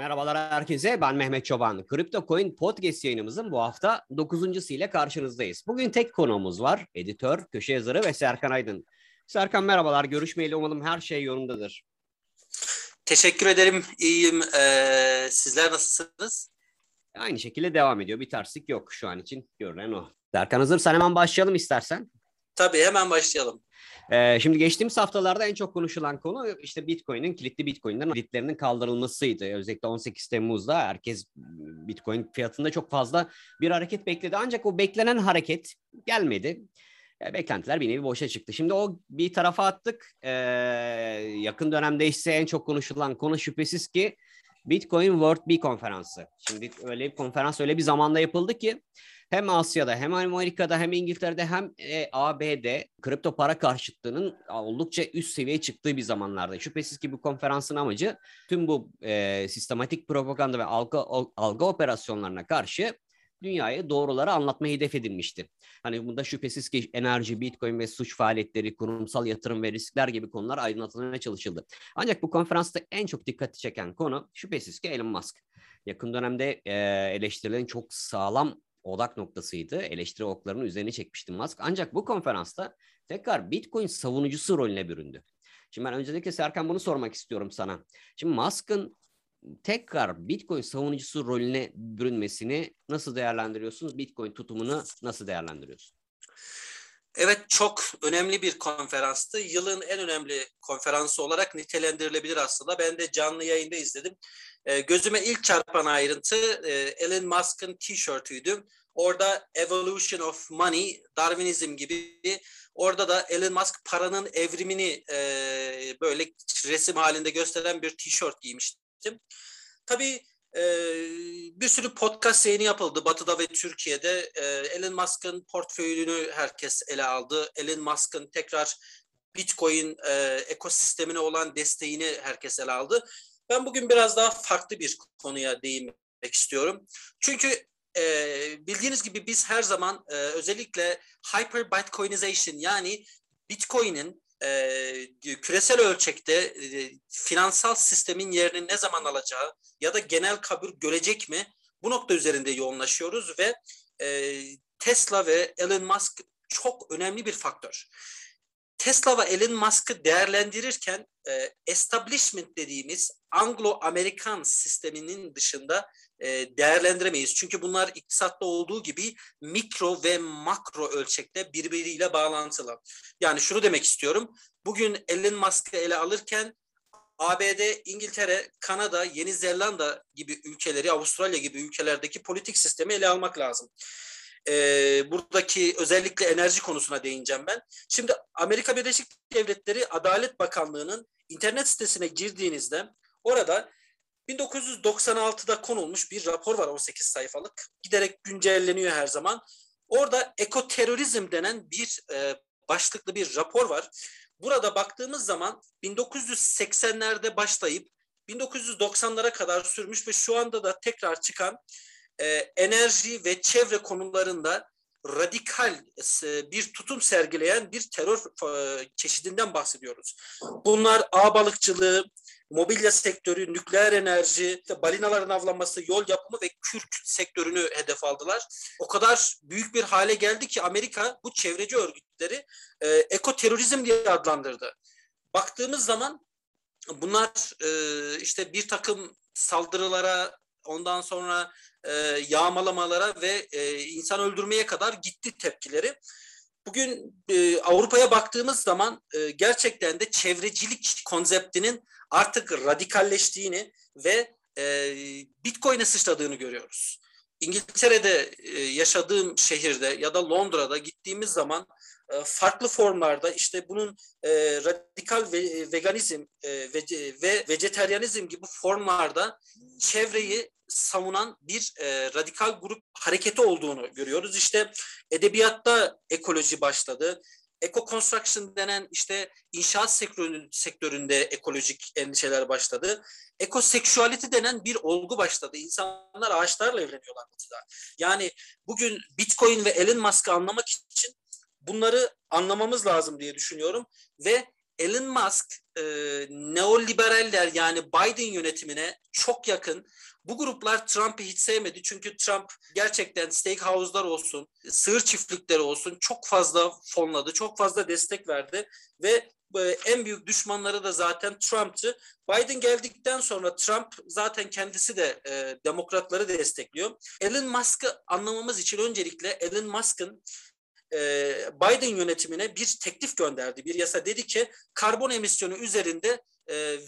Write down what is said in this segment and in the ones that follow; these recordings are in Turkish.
Merhabalar herkese. Ben Mehmet Çoban. Kripto Coin Podcast yayınımızın bu hafta 9. ile karşınızdayız. Bugün tek konuğumuz var. Editör, köşe yazarı ve Serkan Aydın. Serkan merhabalar. Görüşmeyeli umalım her şey yolundadır. Teşekkür ederim. İyiyim. Ee, sizler nasılsınız? Aynı şekilde devam ediyor. Bir terslik yok şu an için. Görünen o. Serkan hazırsan hemen başlayalım istersen. Tabii hemen başlayalım. Ee, şimdi geçtiğimiz haftalarda en çok konuşulan konu işte Bitcoin'in kilitli Bitcoin'lerin kilitlerinin kaldırılmasıydı. Özellikle 18 Temmuz'da herkes Bitcoin fiyatında çok fazla bir hareket bekledi. Ancak o beklenen hareket gelmedi. Beklentiler bir nevi boşa çıktı. Şimdi o bir tarafa attık. Ee, yakın dönemde ise en çok konuşulan konu şüphesiz ki Bitcoin World B konferansı. Şimdi öyle bir konferans öyle bir zamanda yapıldı ki hem Asya'da hem Amerika'da hem İngiltere'de hem e, ABD kripto para karşıtlığının oldukça üst seviyeye çıktığı bir zamanlarda. Şüphesiz ki bu konferansın amacı tüm bu e, sistematik propaganda ve algı, algı operasyonlarına karşı dünyaya doğruları anlatmayı hedef edilmişti. Hani bunda şüphesiz ki enerji, bitcoin ve suç faaliyetleri, kurumsal yatırım ve riskler gibi konular aydınlatılmaya çalışıldı. Ancak bu konferansta en çok dikkati çeken konu şüphesiz ki Elon Musk. Yakın dönemde e, eleştirilerin çok sağlam odak noktasıydı. Eleştiri oklarının üzerine çekmişti Musk. Ancak bu konferansta tekrar Bitcoin savunucusu rolüne büründü. Şimdi ben öncelikle Serkan bunu sormak istiyorum sana. Şimdi Musk'ın tekrar Bitcoin savunucusu rolüne bürünmesini nasıl değerlendiriyorsunuz? Bitcoin tutumunu nasıl değerlendiriyorsun? Evet çok önemli bir konferanstı. Yılın en önemli konferansı olarak nitelendirilebilir aslında. Ben de canlı yayında izledim. E, gözüme ilk çarpan ayrıntı e, Elon Musk'ın tişörtüydü. Orada Evolution of Money, Darwinizm gibi orada da Elon Musk paranın evrimini e, böyle resim halinde gösteren bir tişört giymiştim. Tabii e, bir sürü podcast yayını yapıldı Batı'da ve Türkiye'de. E, Elon Musk'ın portföyünü herkes ele aldı. Elon Musk'ın tekrar Bitcoin e, ekosistemine olan desteğini herkes ele aldı. Ben bugün biraz daha farklı bir konuya değinmek istiyorum. Çünkü e, bildiğiniz gibi biz her zaman e, özellikle hyper bitcoinization yani Bitcoin'in e, küresel ölçekte e, finansal sistemin yerini ne zaman alacağı ya da genel kabul görecek mi bu nokta üzerinde yoğunlaşıyoruz ve e, Tesla ve Elon Musk çok önemli bir faktör. Tesla ve Elon Musk'ı değerlendirirken e, establishment dediğimiz Anglo-Amerikan sisteminin dışında e, değerlendiremeyiz. Çünkü bunlar iktisatta olduğu gibi mikro ve makro ölçekte birbiriyle bağlantılı. Yani şunu demek istiyorum. Bugün Elon Musk'ı ele alırken ABD, İngiltere, Kanada, Yeni Zelanda gibi ülkeleri, Avustralya gibi ülkelerdeki politik sistemi ele almak lazım e, buradaki özellikle enerji konusuna değineceğim ben. Şimdi Amerika Birleşik Devletleri Adalet Bakanlığı'nın internet sitesine girdiğinizde orada 1996'da konulmuş bir rapor var 18 sayfalık. Giderek güncelleniyor her zaman. Orada ekoterörizm denen bir e, başlıklı bir rapor var. Burada baktığımız zaman 1980'lerde başlayıp 1990'lara kadar sürmüş ve şu anda da tekrar çıkan e, enerji ve çevre konularında radikal e, bir tutum sergileyen bir terör e, çeşidinden bahsediyoruz. Bunlar ağ balıkçılığı, mobilya sektörü, nükleer enerji, balinaların avlanması, yol yapımı ve kürk sektörünü hedef aldılar. O kadar büyük bir hale geldi ki Amerika bu çevreci örgütleri e, ekoterörizm diye adlandırdı. Baktığımız zaman bunlar e, işte bir takım saldırılara, ondan sonra e, yağmalamalara ve e, insan öldürmeye kadar gitti tepkileri. Bugün e, Avrupa'ya baktığımız zaman e, gerçekten de çevrecilik konseptinin artık radikalleştiğini ve e, Bitcoin'e sıçradığını görüyoruz. İngiltere'de e, yaşadığım şehirde ya da Londra'da gittiğimiz zaman farklı formlarda işte bunun e, radikal ve, e, veganizm e, ve, ve vejeteryanizm gibi formlarda çevreyi savunan bir e, radikal grup hareketi olduğunu görüyoruz. İşte edebiyatta ekoloji başladı. Eco construction denen işte inşaat sektöründe, sektöründe ekolojik endişeler başladı. Ekoseksüalite denen bir olgu başladı. İnsanlar ağaçlarla evleniyorlar mesela. Yani bugün Bitcoin ve Elon Musk'ı anlamak için bunları anlamamız lazım diye düşünüyorum ve Elon Musk e, neoliberaller yani Biden yönetimine çok yakın. Bu gruplar Trump'ı hiç sevmedi. Çünkü Trump gerçekten steakhouse'lar olsun, sığır çiftlikleri olsun çok fazla fonladı, çok fazla destek verdi ve e, en büyük düşmanları da zaten Trump'tı. Biden geldikten sonra Trump zaten kendisi de e, demokratları destekliyor. Elon Musk'ı anlamamız için öncelikle Elon Musk'ın Biden yönetimine bir teklif gönderdi. Bir yasa dedi ki karbon emisyonu üzerinde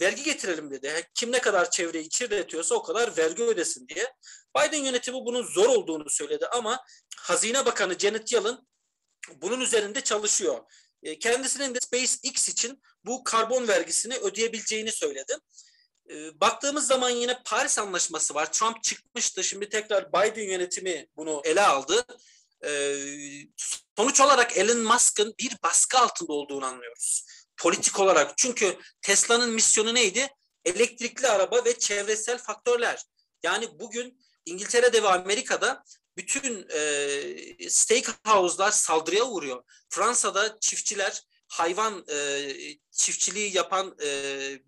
vergi getirelim dedi. Kim ne kadar çevreyi kirletiyorsa o kadar vergi ödesin diye. Biden yönetimi bunun zor olduğunu söyledi ama Hazine Bakanı Janet Yellen bunun üzerinde çalışıyor. E, kendisinin de SpaceX için bu karbon vergisini ödeyebileceğini söyledi. Baktığımız zaman yine Paris Anlaşması var. Trump çıkmıştı. Şimdi tekrar Biden yönetimi bunu ele aldı. Sonuç olarak Elon Musk'ın bir baskı altında olduğunu anlıyoruz. Politik olarak. Çünkü Tesla'nın misyonu neydi? Elektrikli araba ve çevresel faktörler. Yani bugün İngiltere'de ve Amerika'da bütün e, steakhouse'lar saldırıya uğruyor. Fransa'da çiftçiler hayvan e, çiftçiliği yapan e,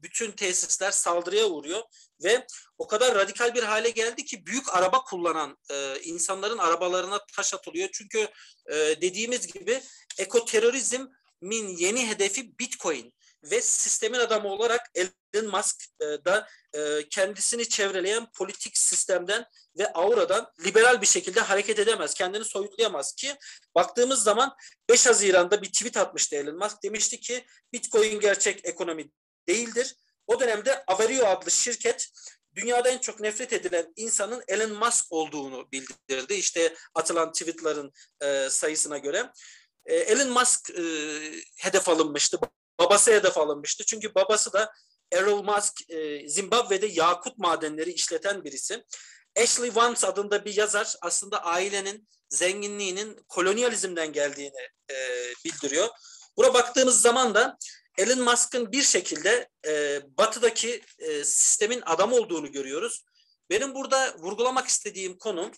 bütün tesisler saldırıya uğruyor ve o kadar radikal bir hale geldi ki büyük araba kullanan e, insanların arabalarına taş atılıyor. Çünkü e, dediğimiz gibi ekoterörizmin yeni hedefi Bitcoin ve sistemin adamı olarak Elon Musk e, da e, kendisini çevreleyen politik sistemden ve auradan liberal bir şekilde hareket edemez. Kendini soyutlayamaz ki baktığımız zaman 5 Haziran'da bir tweet atmıştı Elon Musk. Demişti ki Bitcoin gerçek ekonomi değildir. O dönemde Avario adlı şirket dünyada en çok nefret edilen insanın Elon Musk olduğunu bildirdi. İşte atılan tweetlerin e, sayısına göre. Elon Musk hedef alınmıştı. Babası hedef alınmıştı. Çünkü babası da Errol Musk e, Zimbabwe'de yakut madenleri işleten birisi. Ashley Vance adında bir yazar aslında ailenin zenginliğinin kolonyalizmden geldiğini e, bildiriyor. Buna baktığımız zaman da Elon Musk'ın bir şekilde e, batıdaki e, sistemin adam olduğunu görüyoruz. Benim burada vurgulamak istediğim konu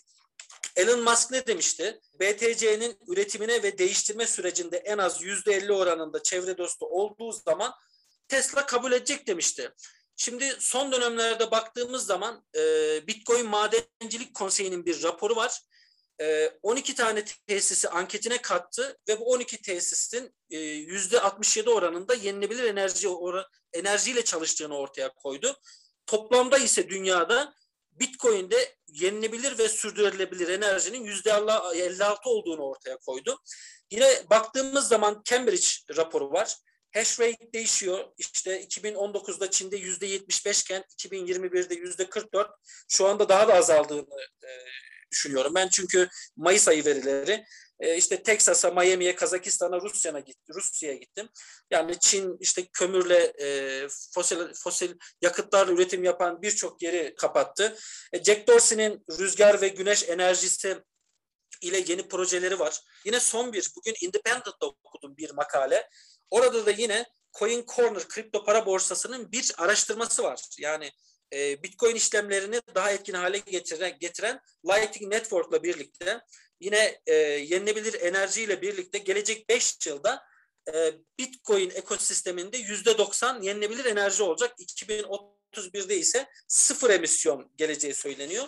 Elon Musk ne demişti? BTC'nin üretimine ve değiştirme sürecinde en az yüzde elli oranında çevre dostu olduğu zaman Tesla kabul edecek demişti. Şimdi son dönemlerde baktığımız zaman e, Bitcoin Madencilik Konseyi'nin bir raporu var. E, 12 tane tesisi anketine kattı ve bu 12 tesisin e, yüzde 67 oranında yenilebilir enerji oran, enerjiyle çalıştığını ortaya koydu. Toplamda ise dünyada Bitcoin'de yenilebilir ve sürdürülebilir enerjinin yüzde 56 olduğunu ortaya koydu. Yine baktığımız zaman Cambridge raporu var. Hash rate değişiyor. İşte 2019'da Çin'de yüzde 75 iken 2021'de yüzde 44 şu anda daha da azaldığını e, düşünüyorum. Ben çünkü Mayıs ayı verileri e, işte Teksas'a, Miami'ye, Kazakistan'a, Rusya'ya gittim. Rusya'ya gittim. Yani Çin işte kömürle e, fosil fosil yakıtlarla üretim yapan birçok yeri kapattı. E, Jack Dorsey'nin rüzgar ve güneş enerjisi ile yeni projeleri var. Yine son bir bugün Independent'da okudum bir makale. Orada da yine Coin Corner kripto para borsasının bir araştırması var. Yani e, Bitcoin işlemlerini daha etkin hale getiren, getiren Lightning Network'la birlikte yine e, yenilebilir enerjiyle birlikte gelecek 5 yılda e, Bitcoin ekosisteminde yüzde 90 yenilebilir enerji olacak. 2031'de ise sıfır emisyon geleceği söyleniyor.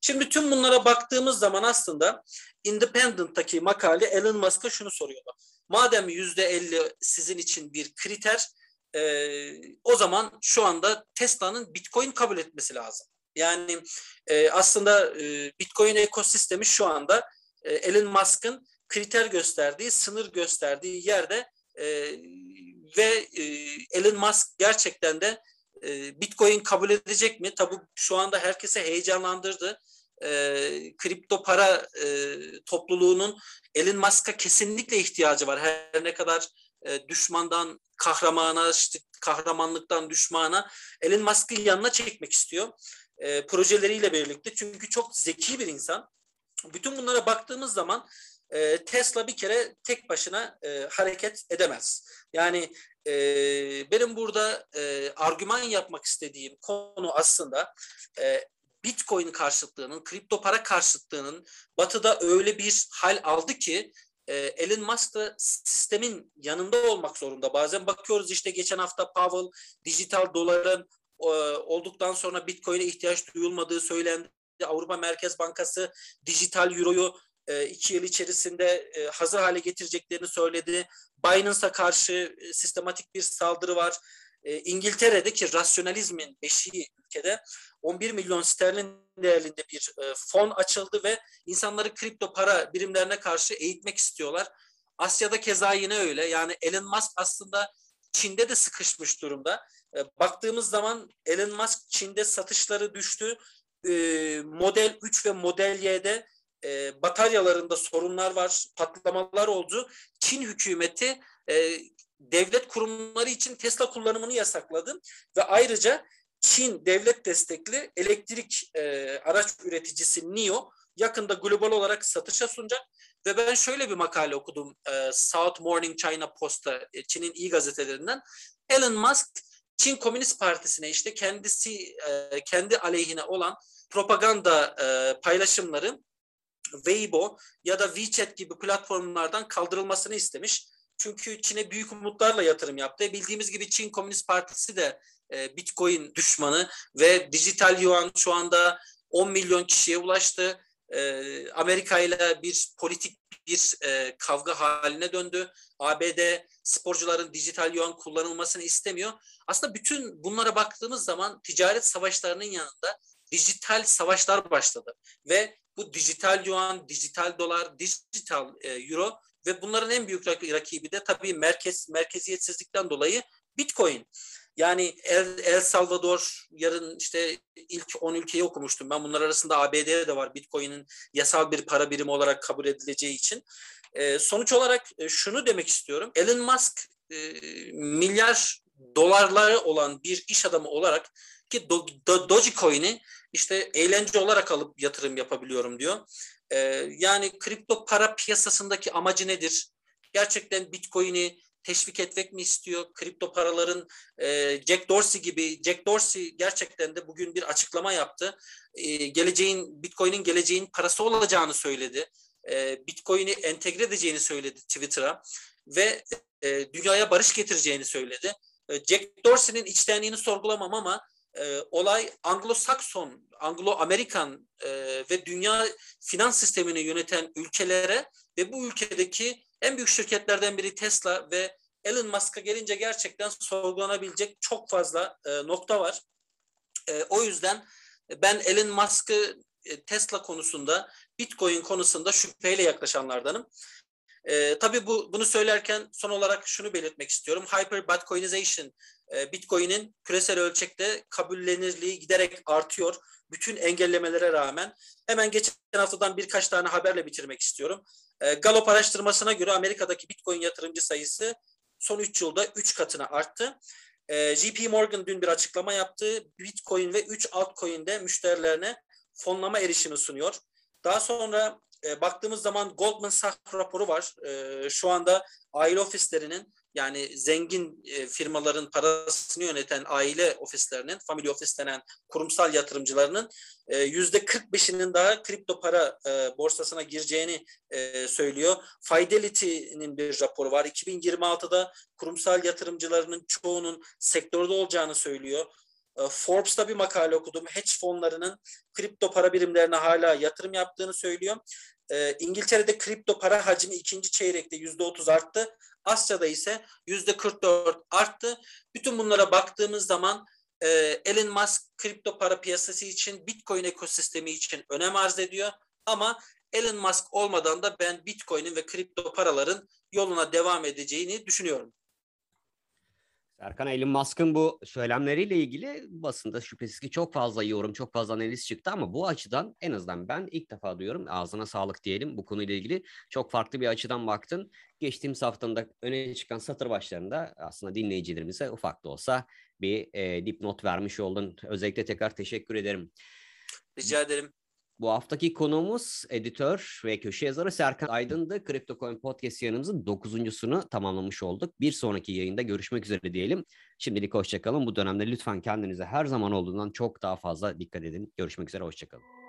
Şimdi tüm bunlara baktığımız zaman aslında Independent'taki makale Elon Musk'a şunu soruyordu. Madem yüzde 50 sizin için bir kriter, e, o zaman şu anda Tesla'nın Bitcoin kabul etmesi lazım. Yani e, aslında e, Bitcoin ekosistemi şu anda e, Elon Musk'ın kriter gösterdiği, sınır gösterdiği yerde e, ve e, Elon Musk gerçekten de e, Bitcoin kabul edecek mi? Tabii şu anda herkese heyecanlandırdı. E, kripto para e, topluluğunun Elon Musk'a kesinlikle ihtiyacı var. Her ne kadar e, düşmandan kahramana, işte kahramanlıktan düşmana Elon Musk'ın yanına çekmek istiyor. E, projeleriyle birlikte. Çünkü çok zeki bir insan. Bütün bunlara baktığımız zaman e, Tesla bir kere tek başına e, hareket edemez. Yani e, benim burada e, argüman yapmak istediğim konu aslında e, Bitcoin karşıtlığının, kripto para karşıtlığının batıda öyle bir hal aldı ki e, Elon Musk da sistemin yanında olmak zorunda. Bazen bakıyoruz işte geçen hafta Powell dijital doların e, olduktan sonra Bitcoin'e ihtiyaç duyulmadığı söylendi. Avrupa Merkez Bankası dijital euroyu e, iki yıl içerisinde e, hazır hale getireceklerini söyledi. Binance'a karşı sistematik bir saldırı var. E, İngiltere'de ki rasyonalizmin beşiği ülkede 11 milyon sterlin değerinde bir e, fon açıldı ve insanları kripto para birimlerine karşı eğitmek istiyorlar. Asya'da keza yine öyle. Yani Elon Musk aslında Çin'de de sıkışmış durumda. E, baktığımız zaman Elon Musk Çin'de satışları düştü. E, Model 3 ve Model Y'de e, bataryalarında sorunlar var, patlamalar oldu. Çin hükümeti devlet kurumları için Tesla kullanımını yasakladı ve ayrıca Çin devlet destekli elektrik e, araç üreticisi NIO yakında global olarak satışa sunacak ve ben şöyle bir makale okudum e, South Morning China Post'ta e, Çin'in iyi gazetelerinden Elon Musk Çin Komünist Partisi'ne işte kendisi e, kendi aleyhine olan propaganda e, paylaşımları Weibo ya da WeChat gibi platformlardan kaldırılmasını istemiş. Çünkü Çin'e büyük umutlarla yatırım yaptı. Bildiğimiz gibi Çin Komünist Partisi de e, Bitcoin düşmanı ve dijital yuan şu anda 10 milyon kişiye ulaştı. E, Amerika ile bir politik bir e, kavga haline döndü. ABD sporcuların dijital yuan kullanılmasını istemiyor. Aslında bütün bunlara baktığımız zaman ticaret savaşlarının yanında dijital savaşlar başladı ve bu dijital yuan, dijital dolar, dijital euro ve bunların en büyük rakibi de tabii merkez merkeziyetsizlikten dolayı Bitcoin. Yani El, El Salvador yarın işte ilk 10 ülkeyi okumuştum. Ben bunlar arasında ABD'de de var Bitcoin'in yasal bir para birimi olarak kabul edileceği için. E, sonuç olarak e, şunu demek istiyorum. Elon Musk e, milyar dolarları olan bir iş adamı olarak ki Do, Do, Dogecoin'i işte eğlence olarak alıp yatırım yapabiliyorum diyor. E, yani kripto para piyasasındaki amacı nedir? Gerçekten Bitcoin'i teşvik etmek mi istiyor? Kripto paraların e, Jack Dorsey gibi Jack Dorsey gerçekten de bugün bir açıklama yaptı. E, geleceğin Bitcoin'in geleceğin parası olacağını söyledi. E, Bitcoin'i entegre edeceğini söyledi Twitter'a ve e, dünyaya barış getireceğini söyledi. E, Jack Dorsey'nin içtenliğini sorgulamam ama e, olay Anglo-Sakson, Anglo-Amerikan e, ve dünya finans sistemini yöneten ülkelere ve bu ülkedeki en büyük şirketlerden biri Tesla ve Elon Musk'a gelince gerçekten sorgulanabilecek çok fazla e, nokta var. E, o yüzden ben Elon Musk'ı e, Tesla konusunda, Bitcoin konusunda şüpheyle yaklaşanlardanım. E, tabii bu bunu söylerken son olarak şunu belirtmek istiyorum. Hyper Bitcoinization e, Bitcoin'in küresel ölçekte kabullenirliği giderek artıyor. Bütün engellemelere rağmen. Hemen geçen haftadan birkaç tane haberle bitirmek istiyorum. E, Gallup araştırmasına göre Amerika'daki Bitcoin yatırımcı sayısı son 3 yılda 3 katına arttı. E, JP Morgan dün bir açıklama yaptı. Bitcoin ve 3 altcoin'de müşterilerine fonlama erişimi sunuyor. Daha sonra e, baktığımız zaman Goldman Sachs raporu var. E, şu anda aile ofislerinin yani zengin e, firmaların parasını yöneten aile ofislerinin, family office denen kurumsal yatırımcılarının e, yüzde 45'inin daha kripto para e, borsasına gireceğini e, söylüyor. Fidelity'nin bir raporu var. 2026'da kurumsal yatırımcılarının çoğunun sektörde olacağını söylüyor. E, Forbes'ta bir makale okudum. Hedge fonlarının kripto para birimlerine hala yatırım yaptığını söylüyor. E, İngiltere'de kripto para hacmi ikinci çeyrekte yüzde otuz arttı. Asya'da ise yüzde kırk dört arttı. Bütün bunlara baktığımız zaman e, Elon Musk kripto para piyasası için, Bitcoin ekosistemi için önem arz ediyor. Ama Elon Musk olmadan da ben Bitcoin'in ve kripto paraların yoluna devam edeceğini düşünüyorum. Serkan Elon Musk'ın bu söylemleriyle ilgili basında şüphesiz ki çok fazla yorum, çok fazla analiz çıktı ama bu açıdan en azından ben ilk defa duyuyorum. Ağzına sağlık diyelim bu konuyla ilgili. Çok farklı bir açıdan baktın. Geçtiğimiz haftanın öne çıkan satır başlarında aslında dinleyicilerimize ufak da olsa bir e, dipnot vermiş oldun. Özellikle tekrar teşekkür ederim. Rica ederim. Bu haftaki konuğumuz editör ve köşe yazarı Serkan Aydın'dı. CryptoCoin Podcast yayınımızın dokuzuncusunu tamamlamış olduk. Bir sonraki yayında görüşmek üzere diyelim. Şimdilik hoşçakalın. Bu dönemde lütfen kendinize her zaman olduğundan çok daha fazla dikkat edin. Görüşmek üzere, hoşçakalın.